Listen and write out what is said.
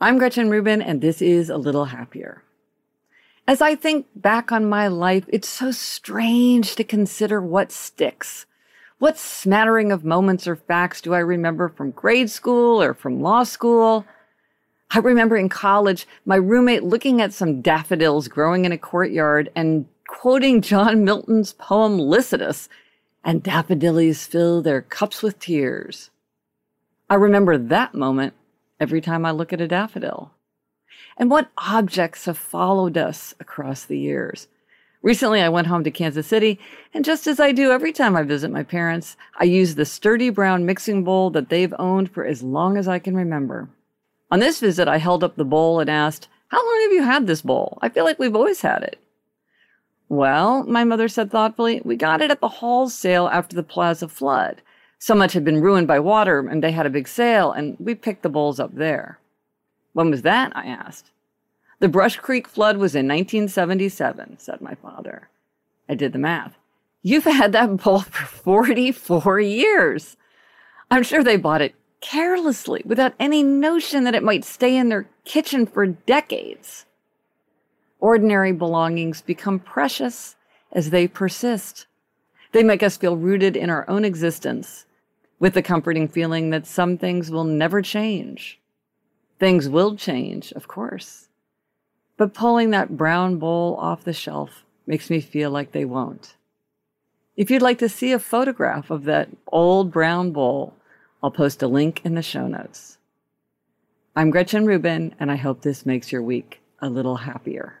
I'm Gretchen Rubin, and this is A Little Happier. As I think back on my life, it's so strange to consider what sticks. What smattering of moments or facts do I remember from grade school or from law school? I remember in college, my roommate looking at some daffodils growing in a courtyard and quoting John Milton's poem Lycidas, and daffodillies fill their cups with tears. I remember that moment every time I look at a daffodil? And what objects have followed us across the years? Recently, I went home to Kansas City, and just as I do every time I visit my parents, I use the sturdy brown mixing bowl that they've owned for as long as I can remember. On this visit, I held up the bowl and asked, How long have you had this bowl? I feel like we've always had it. Well, my mother said thoughtfully, we got it at the Halls sale after the Plaza flood. So much had been ruined by water, and they had a big sale, and we picked the bowls up there. When was that? I asked. The Brush Creek flood was in 1977, said my father. I did the math. You've had that bowl for 44 years. I'm sure they bought it carelessly, without any notion that it might stay in their kitchen for decades. Ordinary belongings become precious as they persist. They make us feel rooted in our own existence with the comforting feeling that some things will never change. Things will change, of course. But pulling that brown bowl off the shelf makes me feel like they won't. If you'd like to see a photograph of that old brown bowl, I'll post a link in the show notes. I'm Gretchen Rubin, and I hope this makes your week a little happier.